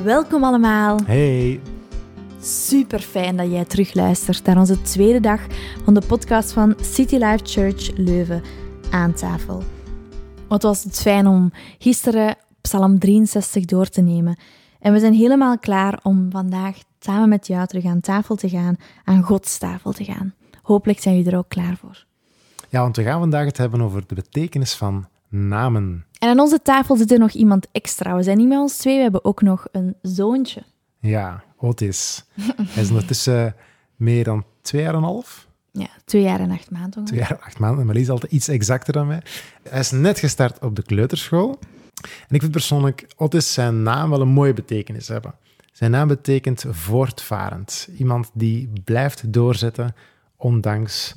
welkom allemaal. Hey. Super fijn dat jij terugluistert naar onze tweede dag van de podcast van City Life Church Leuven aan tafel. Wat was het fijn om gisteren Psalm 63 door te nemen. En we zijn helemaal klaar om vandaag samen met jou terug aan tafel te gaan, aan Gods tafel te gaan. Hopelijk zijn jullie er ook klaar voor. Ja, want we gaan vandaag het hebben over de betekenis van namen. En aan onze tafel zit er nog iemand extra. We zijn niet met ons twee, we hebben ook nog een zoontje. Ja, Otis. Hij is ondertussen meer dan twee jaar en een half. Ja, twee jaar en acht maanden. ongeveer. Twee jaar en acht maanden. Maar is altijd iets exacter dan mij. Hij is net gestart op de kleuterschool. En ik vind persoonlijk Otis zijn naam wel een mooie betekenis hebben. Zijn naam betekent voortvarend. Iemand die blijft doorzetten, ondanks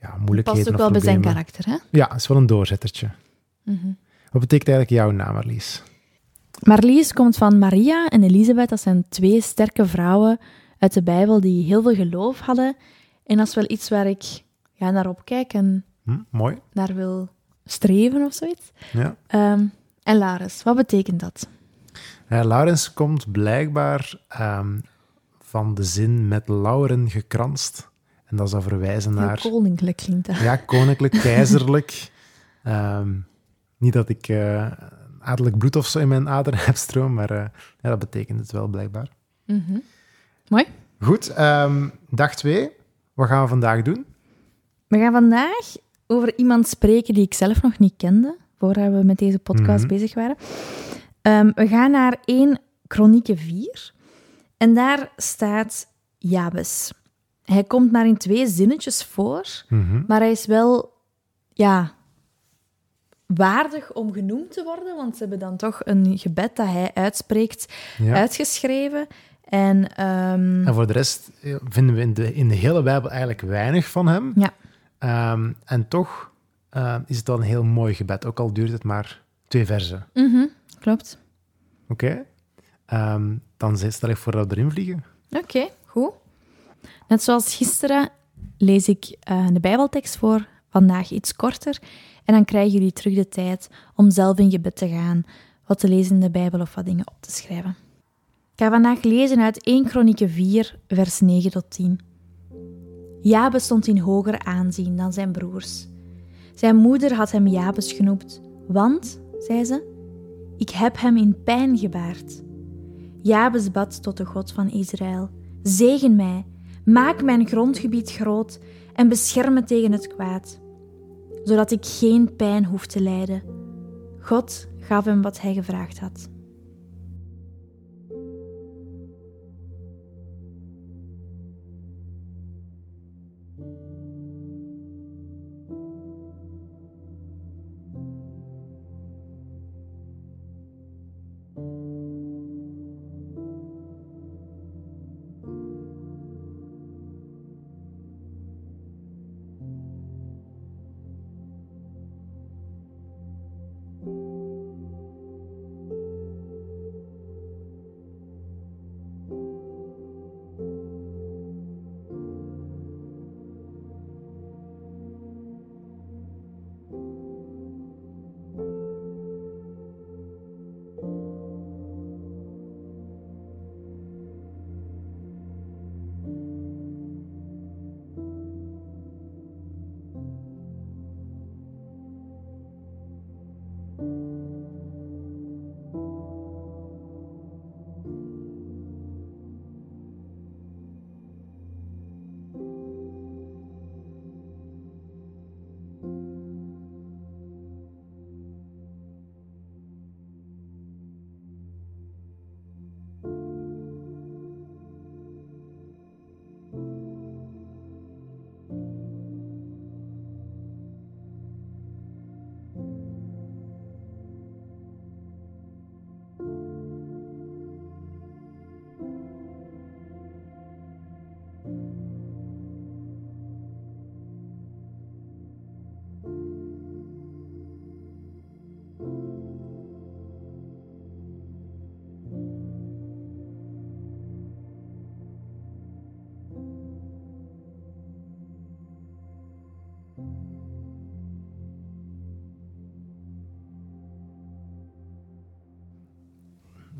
ja, moeilijkheden Past ook wel bij zijn karakter, hè? Ja, is wel een doorzettertje. Mhm. Wat betekent eigenlijk jouw naam, Marlies? Marlies komt van Maria en Elisabeth. Dat zijn twee sterke vrouwen uit de Bijbel die heel veel geloof hadden. En dat is wel iets waar ik ja, naar opkijk en Hm, mooi. naar wil streven of zoiets. Ja. Ehm, en Laris, wat betekent dat? Ja, Laurens komt blijkbaar ehm, van de zin met lauren gekranst. En dat zou verwijzen Heel naar koninklijk klinkt dat. ja, koninklijk, keizerlijk. Ehm, niet dat ik eh adellijk bloed of zo in mijn aderen heb stroom, maar eh, ja, dat betekent het wel blijkbaar. Mhm. Mooi. Goed, ehm, dag twee. Wat gaan we vandaag doen? We gaan vandaag over iemand spreken die ik zelf nog niet kende, voordat we met deze podcast Mhm. bezig waren. Ehm, we gaan naar 1 Kronieken 4 en daar staat Jabes. Hij komt maar in twee zinnetjes voor, Mhm. maar hij is wel ja, waardig om genoemd te worden, want ze hebben dan toch een gebed dat hij uitspreekt Ja. uitgeschreven. En ehm, En voor de rest eh, vinden we in de, in de hele Bijbel eigenlijk weinig van hem. ja, Ehm, en toch eh, is het wel een heel mooi gebed, ook al duurt het maar twee versen. mhm, klopt. Oké? Ehm, dan stel ik voor dat we erin vliegen. Oké, goed. Net zoals gisteren lees ik eh, de Bijbeltekst voor, vandaag iets korter. En dan krijgen jullie terug de tijd om zelf in gebed te gaan, wat te lezen in de Bijbel of wat dingen op te schrijven. Ik ga vandaag lezen uit 1 Kronieken 4, vers 9 tot 10. Jabes stond in hoger aanzien dan zijn broers. Zijn moeder had hem Jabes genoemd, want, zei ze, ik heb hem in pijn gebaard. Jabes bad tot de God van Israël: Zegen mij, maak mijn grondgebied groot en bescherm me tegen het kwaad, zodat ik geen pijn hoef te lijden. God gaf hem wat hij gevraagd had.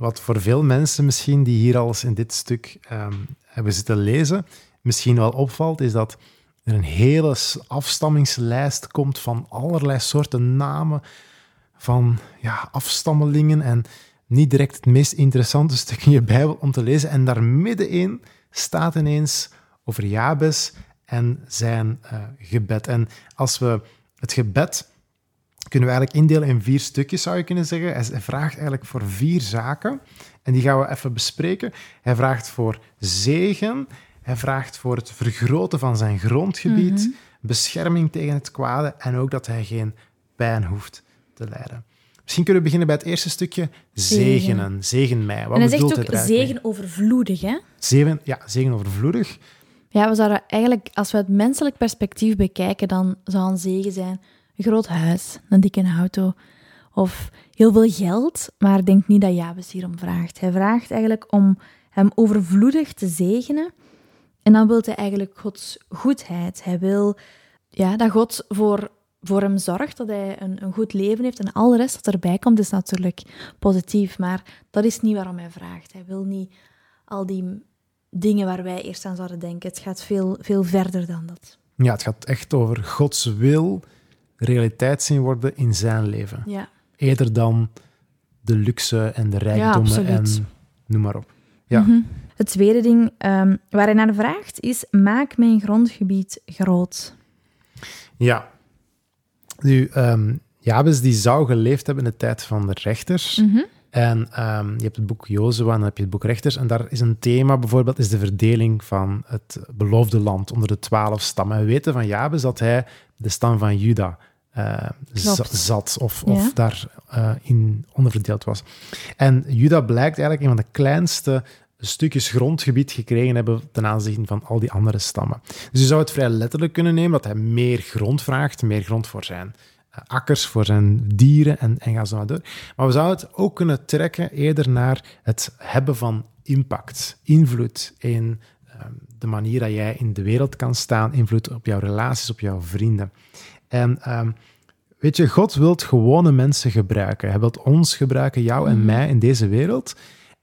Wat voor veel mensen misschien die hier al eens in dit stuk ehm, hebben zitten lezen, misschien wel opvalt, is dat er een hele afstammingslijst komt van allerlei soorten namen van ja, afstammelingen en niet direct het meest interessante stuk in je Bijbel om te lezen. En daar middenin staat ineens over Jabes en zijn uh, gebed. En als we het gebed kunnen we eigenlijk indelen in vier stukjes, zou je kunnen zeggen. Hij vraagt eigenlijk voor vier zaken. En die gaan we even bespreken. Hij vraagt voor zegen. Hij vraagt voor het vergroten van zijn grondgebied. Mhm. Bescherming tegen het kwade. En ook dat hij geen pijn hoeft te lijden. Misschien kunnen we beginnen bij het eerste stukje. Zegenen. Zegen mij. Wat en hij zegt ook zegen overvloedig, hè? Zeven, ja, zegen overvloedig. Ja, we zouden eigenlijk, als we het menselijk perspectief bekijken, dan zou een zegen zijn een groot huis, een dikke auto of heel veel geld, maar denk niet dat Jabes hierom vraagt. Hij vraagt eigenlijk om hem overvloedig te zegenen en dan wil hij eigenlijk Gods goedheid. Hij wil ja, dat God voor, voor hem zorgt, dat hij een, een goed leven heeft en al de rest dat erbij komt is natuurlijk positief, maar dat is niet waarom hij vraagt. Hij wil niet al die dingen waar wij eerst aan zouden denken. Het gaat veel, veel verder dan dat. Ja, het gaat echt over Gods wil realiteit zien worden in zijn leven. Ja. Eerder dan de luxe en de rijkdommen en noem maar op. Ja. Mhm. Het tweede ding um, waar hij naar vraagt is: maak mijn grondgebied groot. Ja. Nu, um, Jabes die zou geleefd hebben in de tijd van de rechters. Mhm. En ehm, je hebt het boek Jozua en dan heb je het boek Rechters. En daar is een thema bijvoorbeeld, is de verdeling van het beloofde land onder de twaalf stammen. we weten van Jabes dat hij de stam van Juda uh, zat of, of daar uh, in onderverdeeld was. En Juda blijkt eigenlijk een van de kleinste stukjes grondgebied gekregen hebben ten aanzien van al die andere stammen. Dus je zou het vrij letterlijk kunnen nemen dat hij meer grond vraagt, meer grond voor zijn eh, akkers, voor zijn dieren en, en ga zo maar door. Maar we zouden het ook kunnen trekken eerder naar het hebben van impact, invloed in ehm, de manier dat jij in de wereld kan staan, invloed op jouw relaties, op jouw vrienden. En ehm, weet je, God wil gewone mensen gebruiken. Hij wil ons gebruiken, jou en mhm. mij in deze wereld.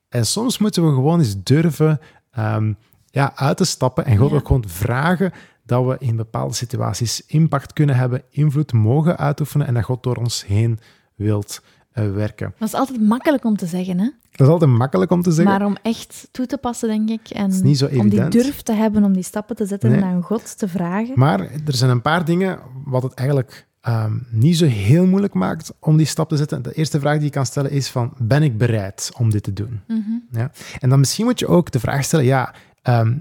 En soms moeten we gewoon eens durven um, ja, uit te stappen en God ook gewoon vragen dat we in bepaalde situaties impact kunnen hebben, invloed mogen uitoefenen en dat God door ons heen wilt werken. Dat is altijd makkelijk om te zeggen, hè? Dat is altijd makkelijk om te zeggen. Maar om echt toe te passen, denk ik. En om die durf te hebben om die stappen te zetten en aan God te vragen. Maar er zijn een paar dingen wat het eigenlijk ehm, niet zo heel moeilijk maakt om die stap te zetten. De eerste vraag die je kan stellen is van, ben ik bereid om dit te doen? Mhm. ja? En dan misschien moet je ook de vraag stellen, ja, ehm,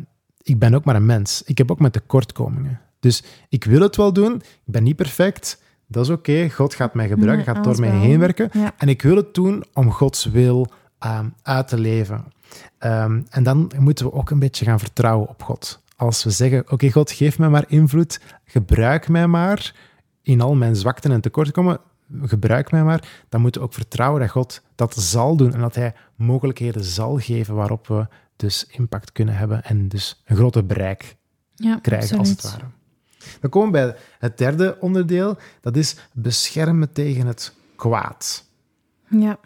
ik ben ook maar een mens. Ik heb ook mijn tekortkomingen. Dus ik wil het wel doen, ik ben niet perfect, dat is oké. God gaat mij gebruiken, gaat door mij heen werken. En ik wil het doen om Gods wil uh, uit te leven. Um, en dan moeten we ook een beetje gaan vertrouwen op God. Als we zeggen, oké God, geef mij maar invloed, gebruik mij maar in al mijn zwakten en tekortkomingen, gebruik mij maar, dan moeten we ook vertrouwen dat God dat zal doen en dat Hij mogelijkheden zal geven waarop we dus impact kunnen hebben en dus een groter bereik ja, krijgen, als het ware. Dan komen we bij het derde onderdeel, dat is beschermen tegen het kwaad. Ja.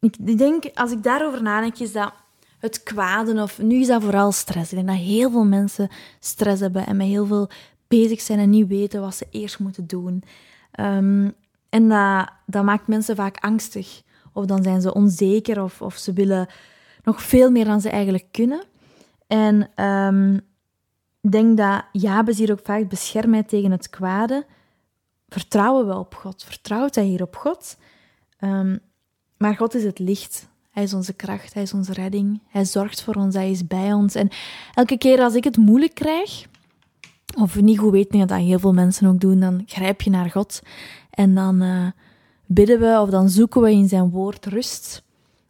Ik denk, als ik daarover nadenk, is dat het kwaden, of nu is dat vooral stress. Ik denk dat heel veel mensen stress hebben en met heel veel bezig zijn en niet weten wat ze eerst moeten doen. Ehm, en dat, dat maakt mensen vaak angstig. Of dan zijn ze onzeker of, of ze willen nog veel meer dan ze eigenlijk kunnen. En ik denk dat Jabes hier ook vaak beschermt tegen het kwade. Vertrouwen we op God? Vertrouwt hij hier op God? Um, maar God is het licht. Hij is onze kracht, hij is onze redding. Hij zorgt voor ons, hij is bij ons. En elke keer als ik het moeilijk krijg, of niet goed weet, dat heel veel mensen ook doen, dan grijp je naar God. En dan uh, bidden we of dan zoeken we in zijn woord rust.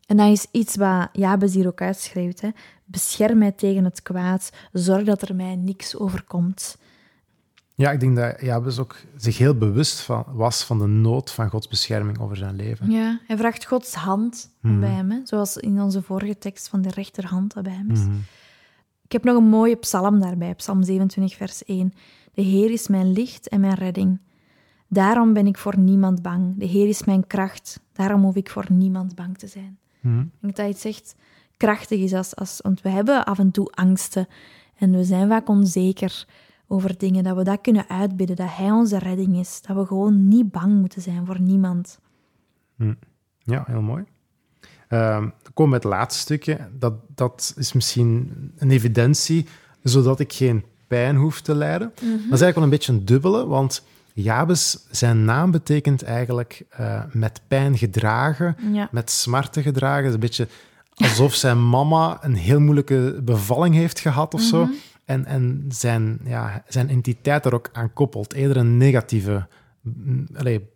En dat is iets wat Jabes hier ook uitschrijft. Hè. Bescherm mij tegen het kwaad. Zorg dat er mij niks overkomt. Ja, ik denk dat Jabes ook zich heel bewust van, was van de nood van Gods bescherming over zijn leven. Ja, hij vraagt Gods hand mhm. bij hem, hè? zoals in onze vorige tekst van de rechterhand dat bij hem is. Mhm. Ik heb nog een mooie psalm daarbij, psalm 27, vers 1. De Heer is mijn licht en mijn redding. Daarom ben ik voor niemand bang. De Heer is mijn kracht. Daarom hoef ik voor niemand bang te zijn. Mhm. Ik denk dat iets echt krachtig is. Als, als, want we hebben af en toe angsten. En we zijn vaak onzeker over dingen. Dat we dat kunnen uitbidden. Dat Hij onze redding is. Dat we gewoon niet bang moeten zijn voor niemand. Ja, heel mooi. Ehm, dan komen we het laatste stukje. Dat, dat is misschien een evidentie, zodat ik geen pijn hoef te lijden. Dat is eigenlijk wel een beetje een dubbele, want Jabes, zijn naam betekent eigenlijk eh, met pijn gedragen, Ja. met smarten gedragen. Het is een beetje alsof zijn mama een heel moeilijke bevalling heeft gehad of zo. En, en zijn, ja, zijn entiteit er ook aan koppelt. Eerder een negatieve mm,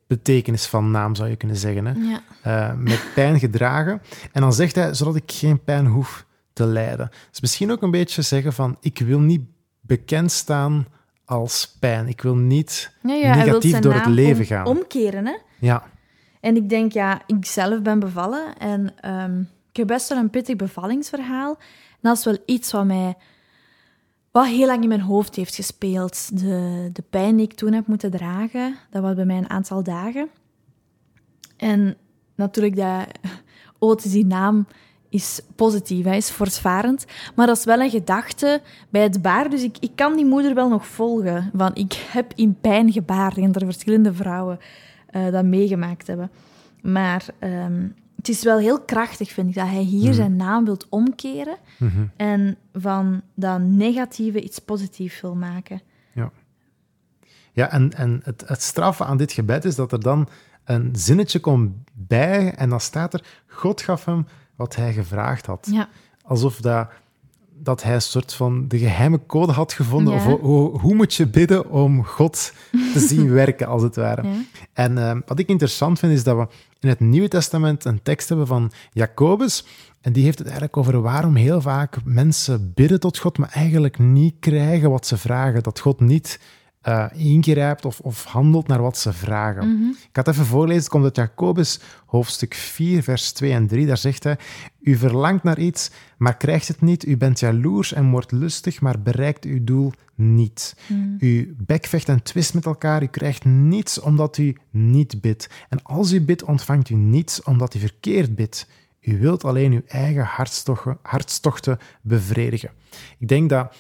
betekenis van naam, zou je kunnen zeggen. Hè? Ja. Eh, met pijn gedragen. En dan zegt hij, zodat ik geen pijn hoef te lijden. Dus misschien ook een beetje zeggen van, ik wil niet bekend staan als pijn. Ik wil niet Ja, ja, negatief door het leven om- gaan. omkeren, hè? Ja, En ik denk, ja, ik zelf ben bevallen en ehm, ik heb best wel een pittig bevallingsverhaal. En dat is wel iets wat mij wat heel lang in mijn hoofd heeft gespeeld. De, de pijn die ik toen heb moeten dragen, dat was bij mij een aantal dagen. En natuurlijk, dat, Otis, die naam is positief, hij is voortvarend. Maar dat is wel een gedachte bij het baar. Dus ik, ik kan die moeder wel nog volgen. Van, ik heb in pijn gebaard. En er verschillende vrouwen eh, dat meegemaakt hebben. Maar ehm, het is wel heel krachtig, vind ik, dat hij hier zijn naam wilt omkeren. En van dat negatieve iets positiefs wil maken. ja. Ja, en, en het, het straffe aan dit gebed is dat er dan een zinnetje komt bij en dan staat er, God gaf hem wat hij gevraagd had. Ja, alsof dat, dat hij een soort van de geheime code had gevonden. Ja. Of ho- ho- hoe moet je bidden om God te zien werken, als het ware. ja. En eh, wat ik interessant vind, is dat we in het Nieuwe Testament een tekst hebben van Jacobus. En die heeft het eigenlijk over waarom heel vaak mensen bidden tot God, maar eigenlijk niet krijgen wat ze vragen. Dat God niet eh, ingrijpt of, of handelt naar wat ze vragen. Ik had even voorlezen, het komt uit Jacobus, hoofdstuk 4, vers 2 en 3. Daar zegt hij, u verlangt naar iets, maar krijgt het niet. U bent jaloers en wordt lustig, maar bereikt uw doel niet. U bekvecht en twist met elkaar, u krijgt niets omdat u niet bidt. En als u bidt, ontvangt u niets omdat u verkeerd bidt. U wilt alleen uw eigen hartstochten bevredigen. Ik denk dat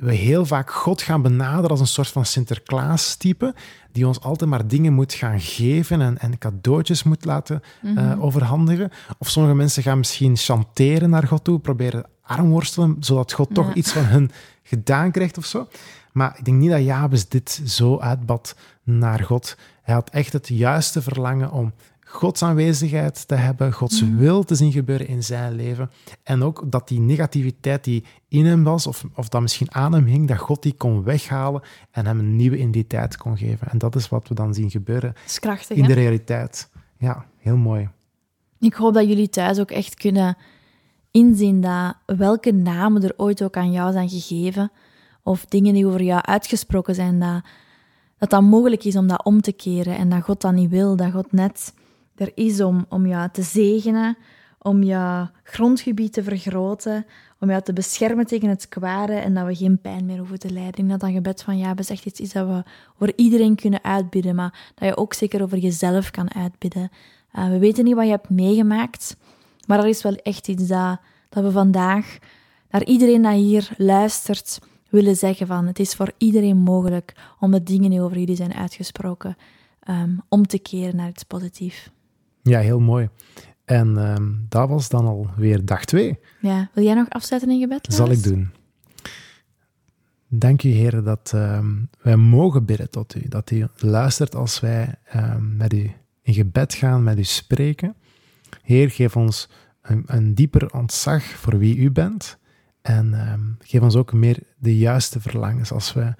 we heel vaak God gaan benaderen als een soort van Sinterklaas-type, die ons altijd maar dingen moet gaan geven en, en cadeautjes moet laten eh, overhandigen. Of sommige mensen gaan misschien chanteren naar God toe, proberen armworstelen, zodat God toch iets van hun gedaan krijgt of zo. Maar ik denk niet dat Jabes dit zo uitbad naar God. Hij had echt het juiste verlangen om Gods aanwezigheid te hebben, Gods wil te zien gebeuren in zijn leven. En ook dat die negativiteit die in hem was, of, of dat misschien aan hem hing, dat God die kon weghalen en hem een nieuwe identiteit kon geven. En dat is wat we dan zien gebeuren krachtig, in de realiteit. Ja, heel mooi. Ik hoop dat jullie thuis ook echt kunnen inzien dat welke namen er ooit ook aan jou zijn gegeven, of dingen die over jou uitgesproken zijn, dat dat, dat mogelijk is om dat om te keren en dat God dat niet wil, dat God net er is om, om jou te zegenen, om jouw grondgebied te vergroten, om jou te beschermen tegen het kwade en dat we geen pijn meer hoeven te lijden. Ik dat dat gebed van Jabes echt iets is dat we voor iedereen kunnen uitbidden, maar dat je ook zeker over jezelf kan uitbidden. Uh, we weten niet wat je hebt meegemaakt, maar er is wel echt iets dat, dat we vandaag naar iedereen dat hier luistert willen zeggen van het is voor iedereen mogelijk om de dingen die over jullie zijn uitgesproken um, om te keren naar iets positiefs. Ja, heel mooi. En um, dat was dan alweer dag twee. Ja, wil jij nog afsluiten in gebed? Zal ik doen. Dank u, Heer, dat um, wij mogen bidden tot u. Dat u luistert als wij um, met u in gebed gaan, met u spreken. Heer, geef ons een, een dieper ontzag voor wie u bent. En geef ons ook meer de juiste verlangens als we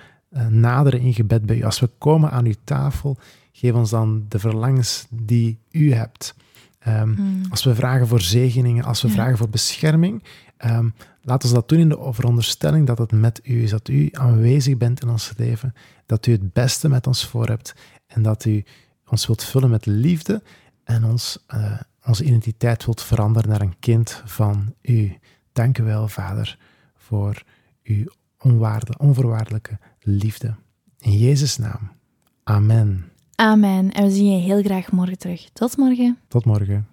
naderen in gebed bij u. Als we komen aan uw tafel, geef ons dan de verlangens die u hebt. Um, hmm. Als we vragen voor zegeningen, als we ja. vragen voor bescherming, um, laat ons dat doen in de veronderstelling dat het met u is, dat u aanwezig bent in ons leven, dat u het beste met ons voor hebt en dat u ons wilt vullen met liefde en ons, uh, onze identiteit wilt veranderen naar een kind van u. Dank u wel, Vader, voor uw onwaarde, onvoorwaardelijke liefde. In Jezus' naam. Amen. Amen. En we zien je heel graag morgen terug. Tot morgen. Tot morgen.